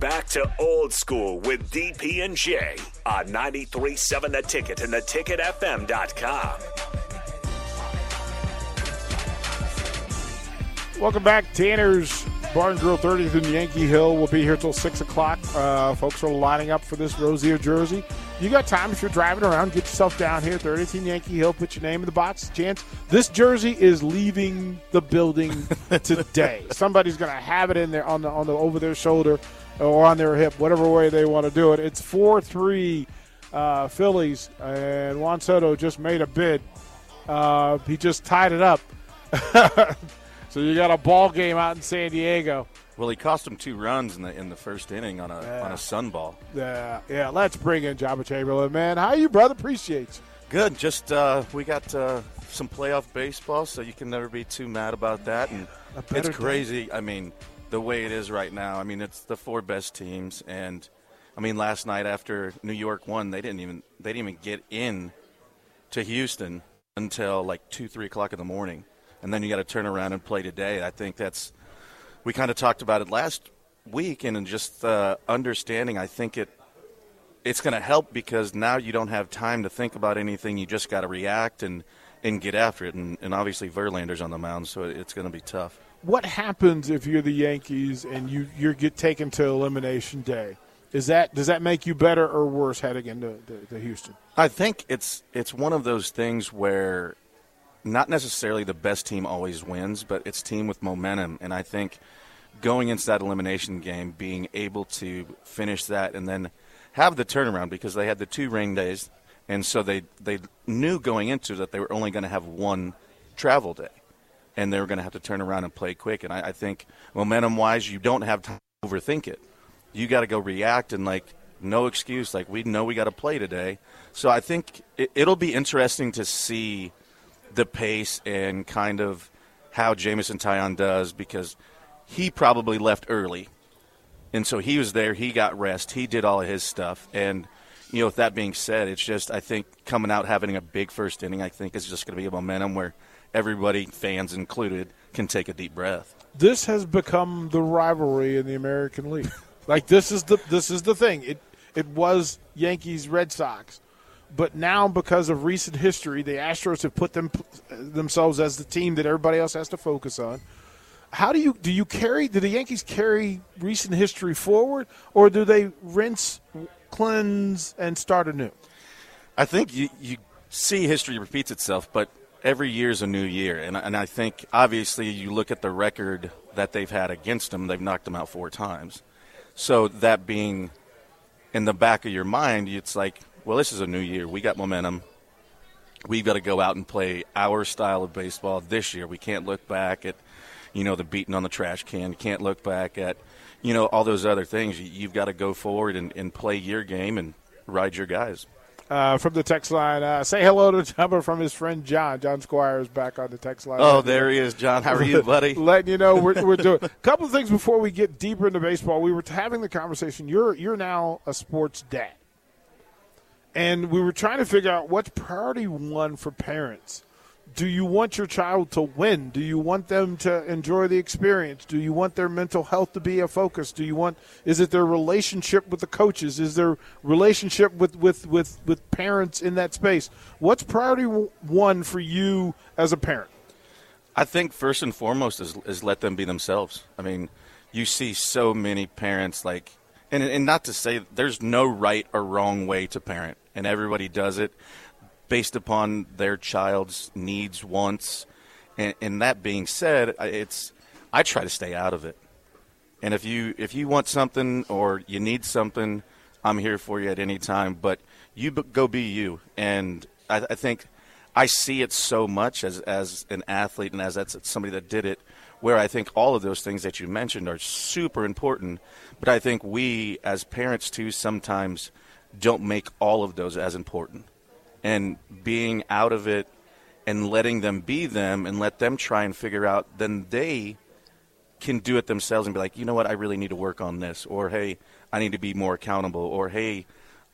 Back to old school with DP and J on 93.7 The Ticket and theticketfm.com. Welcome back, Tanner's Barn and Grill 30th in Yankee Hill. We'll be here till 6 o'clock. Uh, folks are lining up for this Rosier jersey. You got time if you're driving around, get yourself down here, 30th in Yankee Hill, put your name in the box. Chance, this jersey is leaving the building today. Somebody's going to have it in there on the, on the over their shoulder or on their hip, whatever way they want to do it. It's 4 3 uh, Phillies, and Juan Soto just made a bid. Uh, he just tied it up. so you got a ball game out in San Diego. Well, he cost him two runs in the in the first inning on a Yeah. on a sun ball. Yeah, yeah. Let's bring in Joba Chamberlain, man. How you, brother? Appreciate you. Good. Just uh, we got uh, some playoff baseball, so you can never be too mad about that. And it's crazy. I mean, the way it is right now. I mean, it's the four best teams, and I mean, last night after New York won, they didn't even they didn't even get in to Houston until like two three o'clock in the morning, and then you got to turn around and play today. I think that's we kind of talked about it last week, and just uh, understanding, I think it it's going to help because now you don't have time to think about anything. You just got to react and, and get after it. And, and obviously Verlander's on the mound, so it's going to be tough. What happens if you're the Yankees and you you get taken to elimination day? Is that does that make you better or worse heading into the, to Houston? I think it's it's one of those things where not necessarily the best team always wins, but it's team with momentum. And I think going into that elimination game, being able to finish that and then have the turnaround because they had the two rain days, and so they they knew going into that they were only going to have one travel day, and they're going to have to turn around and play quick. And I, I think momentum wise, you don't have time to overthink it. You got to go react and like no excuse. Like we know we got to play today. So I think it, it'll be interesting to see the pace and kind of how Jameson Taillon does because he probably left early. And so he was there, he got rest, he did all of his stuff. And, you know, with that being said, it's just, I think, coming out having a big first inning, I think is just going to be a momentum where everybody, fans included, can take a deep breath. This has become the rivalry in the American League. like this is the this is the thing. It it was Yankees Red Sox, but now because of recent history, the Astros have put them themselves as the team that everybody else has to focus on. How do you do you carry do the Yankees carry recent history forward or do they rinse, cleanse and start anew? I think you, you see history repeats itself, but every year is a new year. And, and I think, obviously, you look at the record that they've had against them, they've knocked them out four times. So, that being in the back of your mind, it's like, well, this is a new year. We got momentum. We've got to go out and play our style of baseball this year. We can't look back at, you know, the beating on the trash can. Can't look back at, you know, all those other things. You- You've got to go forward and, and play your game and ride your guys. Uh, from the text line, uh, say hello to Jumbo from his friend John. John Squire is back on the text line. Oh, there he is, John. How are you, buddy? Letting you know we're, we're doing a couple of things before we get deeper into baseball. We were having the conversation. You're you're now a sports dad, and we were trying to figure out what's priority one for parents. Do you want your child to win? Do you want them to enjoy the experience? Do you want their mental health to be a focus? Do you want is it their relationship with the coaches? Is their relationship with with with, with parents in that space? What's priority one for you as a parent? I think first and foremost is, is let them be themselves. I mean, you see so many parents like, and, and not to say there's no right or wrong way to parent, and everybody does it based upon their child's needs, wants, and, and that being said, it's I try to stay out of it. And if you if you want something or you need something, I'm here for you at any time. But you go be you. And I, I think I see it so much as as an athlete and as that's somebody that did it, where I think all of those things that you mentioned are super important. But I think we, as parents, too, sometimes don't make all of those as important. And being out of it and letting them be them and let them try and figure out, then they can do it themselves and be like, you know what, I really need to work on this. Or, hey, I need to be more accountable. Or, hey,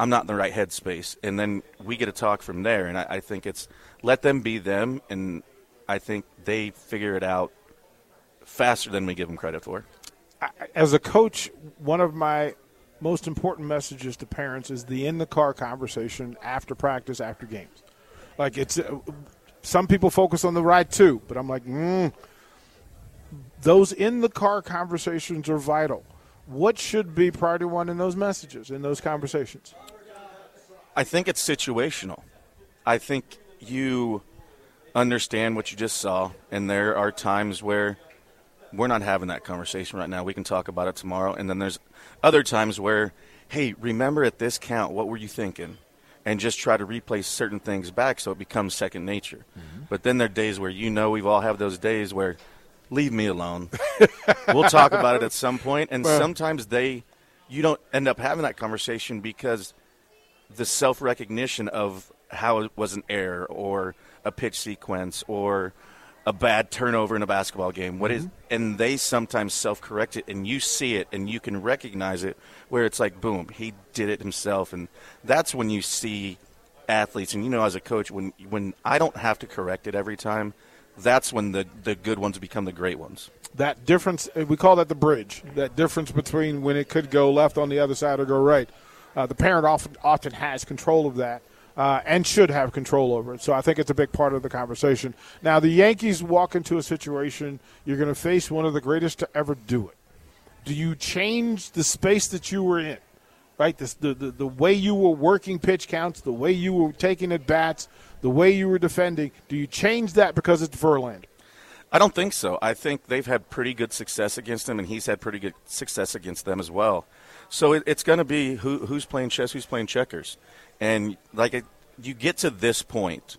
I'm not in the right headspace. And then we get to talk from there. And I, I think it's let them be them. And I think they figure it out faster than we give them credit for. As a coach, one of my most important messages to parents is the in the car conversation after practice, after games. Like it's uh, some people focus on the ride too, but I'm like, mm, those in the car conversations are vital. What should be priority one in those messages, in those conversations? I think it's situational. I think you understand what you just saw, and there are times where we're not having that conversation right now. We can talk about it tomorrow. And then there's other times where, hey, remember at this count, what were you thinking? And just try to replace certain things back so it becomes second nature. Mm-hmm. But then there are days where you know we've all have those days where, leave me alone. we'll talk about it at some point. And well, sometimes they, you don't end up having that conversation because the self recognition of how it was an error or a pitch sequence or a bad turnover in a basketball game. What mm-hmm. is, and they sometimes self-correct it, and you see it, and you can recognize it. Where it's like, boom, he did it himself, and that's when you see athletes. And you know, as a coach, when when I don't have to correct it every time, that's when the the good ones become the great ones. That difference, we call that the bridge. That difference between when it could go left on the other side or go right. Uh, the parent often often has control of that uh, and should have control over it. So I think it's a big part of the conversation. Now, the Yankees walk into a situation you're going to face one of the greatest to ever do it. Do you change the space that you were in? Right, the, the, the way you were working pitch counts, the way you were taking at bats, the way you were defending. Do you change that because it's Verlander? I don't think so. I think they've had pretty good success against him, and he's had pretty good success against them as well. So it, it's going to be who, who's playing chess, who's playing checkers. And like you get to this point,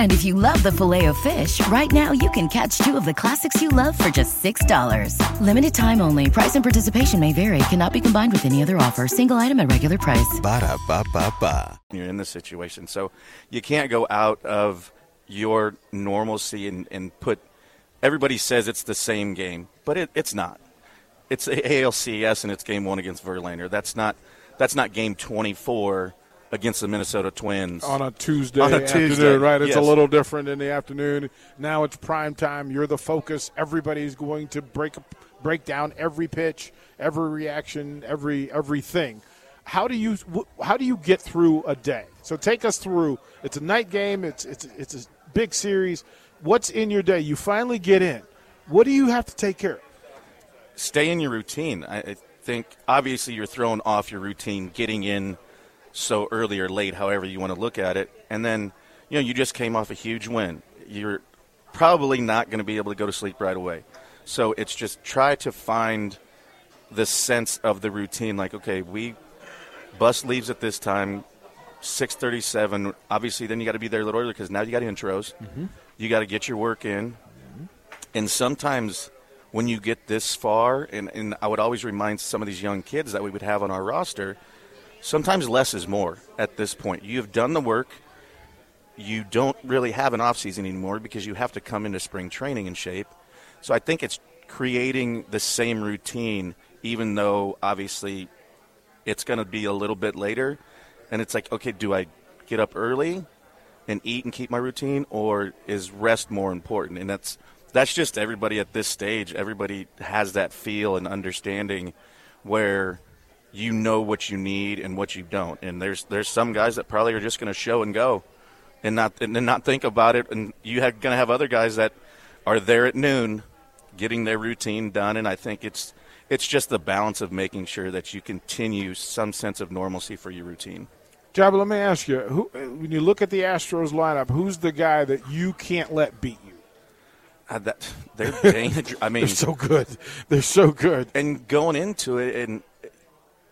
And if you love the filet of fish, right now you can catch two of the classics you love for just $6. Limited time only. Price and participation may vary. Cannot be combined with any other offer. Single item at regular price. Ba da ba ba ba. You're in this situation. So you can't go out of your normalcy and, and put. Everybody says it's the same game, but it, it's not. It's the ALCS and it's game one against Verlander. That's not. That's not game 24 against the Minnesota Twins on a Tuesday, on a Tuesday. afternoon, right? It's yes. a little different in the afternoon. Now it's prime time. You're the focus. Everybody's going to break break down every pitch, every reaction, every everything. How do you how do you get through a day? So take us through. It's a night game. It's it's it's a big series. What's in your day? You finally get in. What do you have to take care of? Stay in your routine. I think obviously you're thrown off your routine getting in so early or late, however you want to look at it. And then, you know, you just came off a huge win. You're probably not going to be able to go to sleep right away. So it's just try to find the sense of the routine. Like, okay, we bus leaves at this time, six thirty-seven. Obviously, then you got to be there a little earlier because now you got intros. Mm-hmm. You got to get your work in, mm-hmm. and sometimes when you get this far, and, and I would always remind some of these young kids that we would have on our roster sometimes less is more at this point. You have done the work. You don't really have an off season anymore because you have to come into spring training in shape. So I think it's creating the same routine, even though obviously it's going to be a little bit later. And it's like, okay, do I get up early and eat and keep my routine, or is rest more important? And that's that's just everybody at this stage. Everybody has that feel and understanding where you know what you need and what you don't. And there's there's some guys that probably are just going to show and go, and not and not think about it. And you are going to have other guys that are there at noon, getting their routine done. And I think it's it's just the balance of making sure that you continue some sense of normalcy for your routine. Joba, let me ask you: who, when you look at the Astros lineup, who's the guy that you can't let beat you? Uh, that, they're dangerous. I mean, they're so good. They're so good. And going into it, and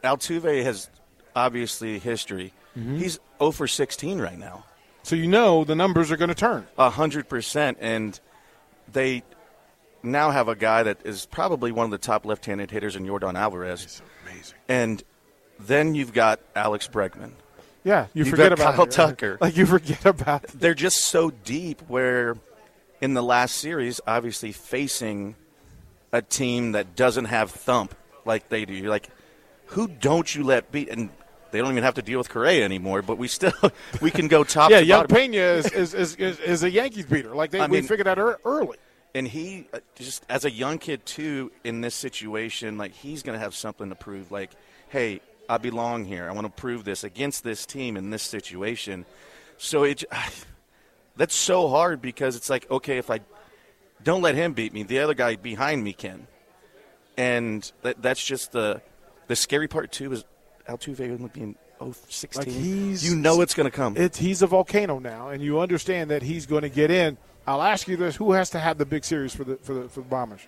Altuve has obviously history. Mm-hmm. He's 0 for 16 right now. So you know the numbers are going to turn. A hundred percent, and they now have a guy that is probably one of the top left-handed hitters in Jordan Alvarez. He's amazing. And then you've got Alex Bregman. Yeah, you you've forget about Kyle it, Tucker. Like you forget about. It. They're just so deep. Where in the last series, obviously facing a team that doesn't have thump like they do. You're like, who don't you let beat? And they don't even have to deal with Correa anymore. But we still we can go top. yeah, to Young. Pena is, is, is, is, a Yankees beater. Like they, I we mean, figured out early. And he uh, just as a young kid too in this situation, like he's going to have something to prove. Like, hey, I belong here. I want to prove this against this team in this situation. So it that's so hard because it's like, okay, if I don't let him beat me, the other guy behind me can. And that, that's just the the scary part too is Altuve being oh, 16. Like he's, you know it's going to come. It's, he's a volcano now, and you understand that he's going to get in. I'll ask you this: Who has to have the big series for the for the for the Bombers?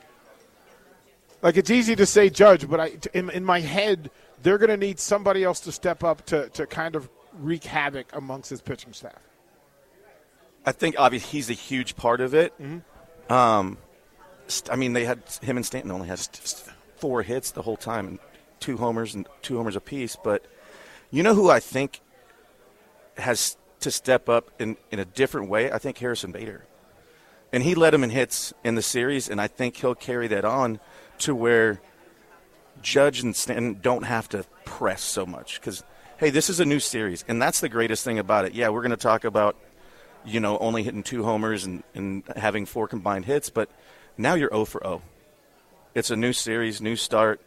Like it's easy to say Judge, but I in, in my head they're going to need somebody else to step up to, to kind of wreak havoc amongst his pitching staff. I think obviously he's a huge part of it. Mm-hmm. Um, I mean, they had him and Stanton only had four hits the whole time and two homers and two homers apiece. But you know who I think has to step up in, in a different way? I think Harrison Bader. And he led him in hits in the series, and I think he'll carry that on to where Judge and Stanton don't have to press so much because hey, this is a new series, and that's the greatest thing about it. Yeah, we're going to talk about you know only hitting two homers and, and having four combined hits, but now you're 0 for 0. It's a new series, new start,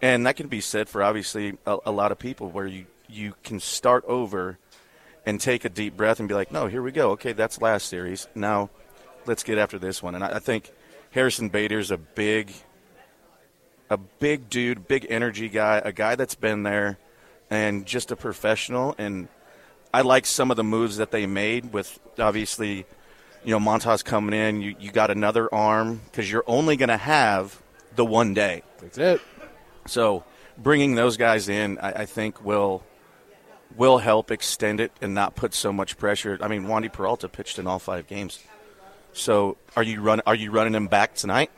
and that can be said for obviously a, a lot of people where you you can start over and take a deep breath and be like, no, here we go. Okay, that's last series. Now let's get after this one. And I, I think Harrison Bader's a big a big dude, big energy guy, a guy that's been there, and just a professional. And I like some of the moves that they made with obviously, you know, Montas coming in. You you got another arm because you're only going to have the one day. That's it. So bringing those guys in, I, I think will will help extend it and not put so much pressure. I mean, Wandy Peralta pitched in all five games. So are you run are you running him back tonight?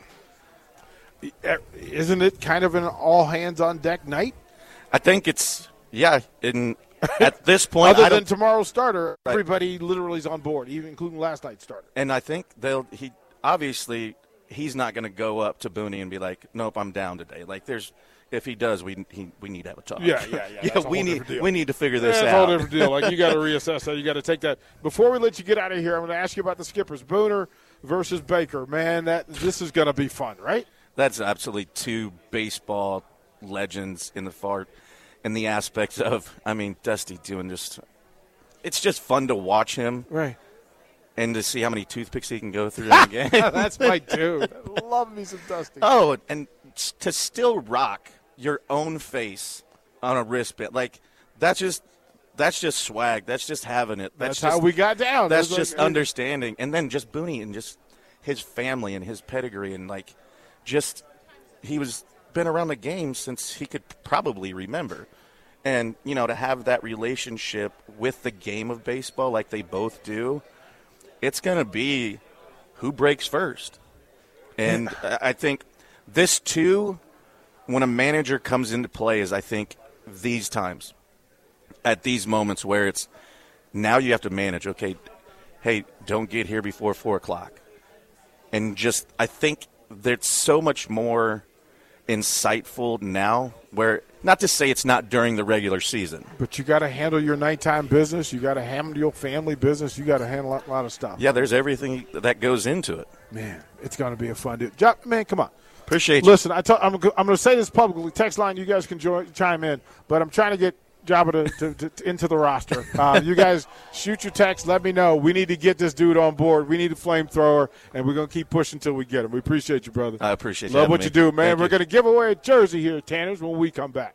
isn't it kind of an all hands on deck night? I think it's yeah. In at this point, other than tomorrow's starter, right. everybody literally is on board, even including last night's starter. And I think they'll he obviously he's not going to go up to Booney and be like, "Nope, I'm down today." Like there's if he does, we he, we need to have a talk. Yeah, yeah, yeah. yeah, we need we need to figure this yeah, out. That's a whole different deal. Like you got to reassess that. You got to take that. Before we let you get out of here, I'm going to ask you about the skippers, Booner versus Baker. Man, that this is going to be fun, right? that's absolutely two baseball legends in the fart, in the aspects of I mean Dusty doing just it's just fun to watch him. Right. And to see how many toothpicks he can go through in a game. That's my dude. Love me some Dusty. Oh, and to still rock your own face on a wristband. Like that's just that's just swag. That's just having it. That's, that's just, how we got down. That's just like, understanding. And then just Booney and just his family and his pedigree and like – just he was been around the game since he could probably remember. And, you know, to have that relationship with the game of baseball like they both do, it's going to be who breaks first. And I think this, too, when a manager comes into play, is I think these times, at these moments where it's now you have to manage, okay, hey, don't get here before 4 o'clock. And just, I think there's so much more insightful now. Where not to say it's not during the regular season, But you got to handle your nighttime business. You got to handle your family business. You got to handle a lot, of stuff. yeah, there's everything that goes into it. Man, it's going to be a fun deal. Jo- man, come on. Appreciate you. Listen, I t- I'm, I'm going to say this publicly. Text line, you guys can join, chime in, but I'm trying to get Joba to, to, to, into the roster. Uh, you guys shoot your text. Let me know. We need to get this dude on board. We need a flamethrower, and we're going to keep pushing until we get him. We appreciate you, brother. I appreciate you Love what me. you do, man. Thank we're you. going to give away a jersey here Tanner's when we come back.